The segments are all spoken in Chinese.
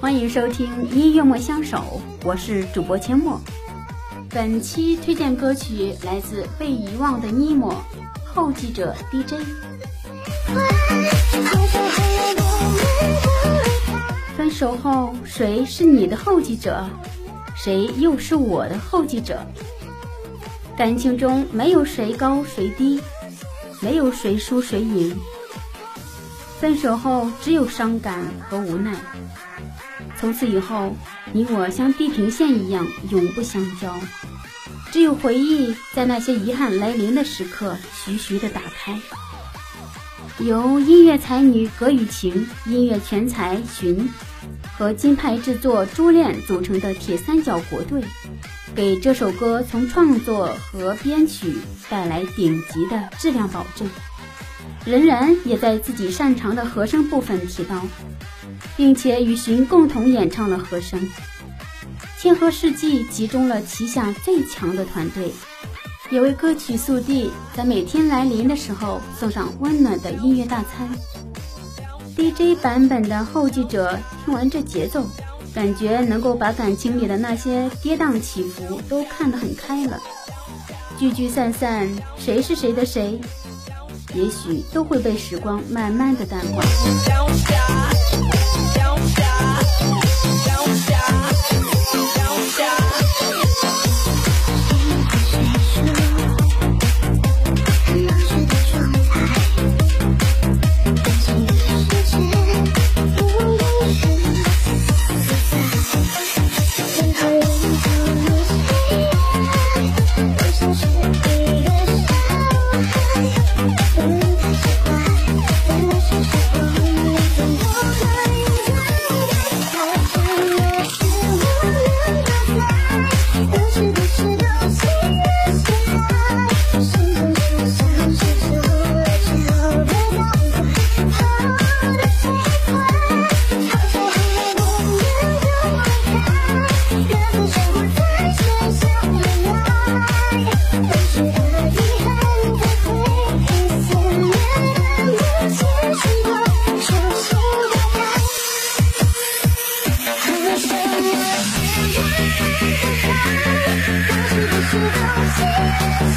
欢迎收听音乐莫相守，我是主播阡陌。本期推荐歌曲来自被遗忘的尼莫，后继者 DJ。分手后，谁是你的后继者？谁又是我的后继者？感情中没有谁高谁低，没有谁输谁赢。分手后，只有伤感和无奈。从此以后，你我像地平线一样永不相交，只有回忆在那些遗憾来临的时刻徐徐的打开。由音乐才女葛雨晴、音乐全才寻和金牌制作珠链组成的铁三角国队，给这首歌从创作和编曲带来顶级的质量保证。仍然也在自己擅长的和声部分提到，并且与寻共同演唱了和声。天河世纪集中了旗下最强的团队，也为歌曲速递在每天来临的时候送上温暖的音乐大餐。DJ 版本的后继者，听完这节奏，感觉能够把感情里的那些跌宕起伏都看得很开了。聚聚散散，谁是谁的谁？也许都会被时光慢慢的淡化。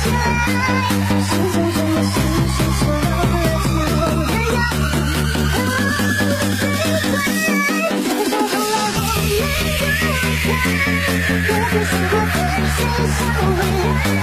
爱来时间真的像是长了的妖怪跑的飞快好像后来都离开各自生活在喧嚣未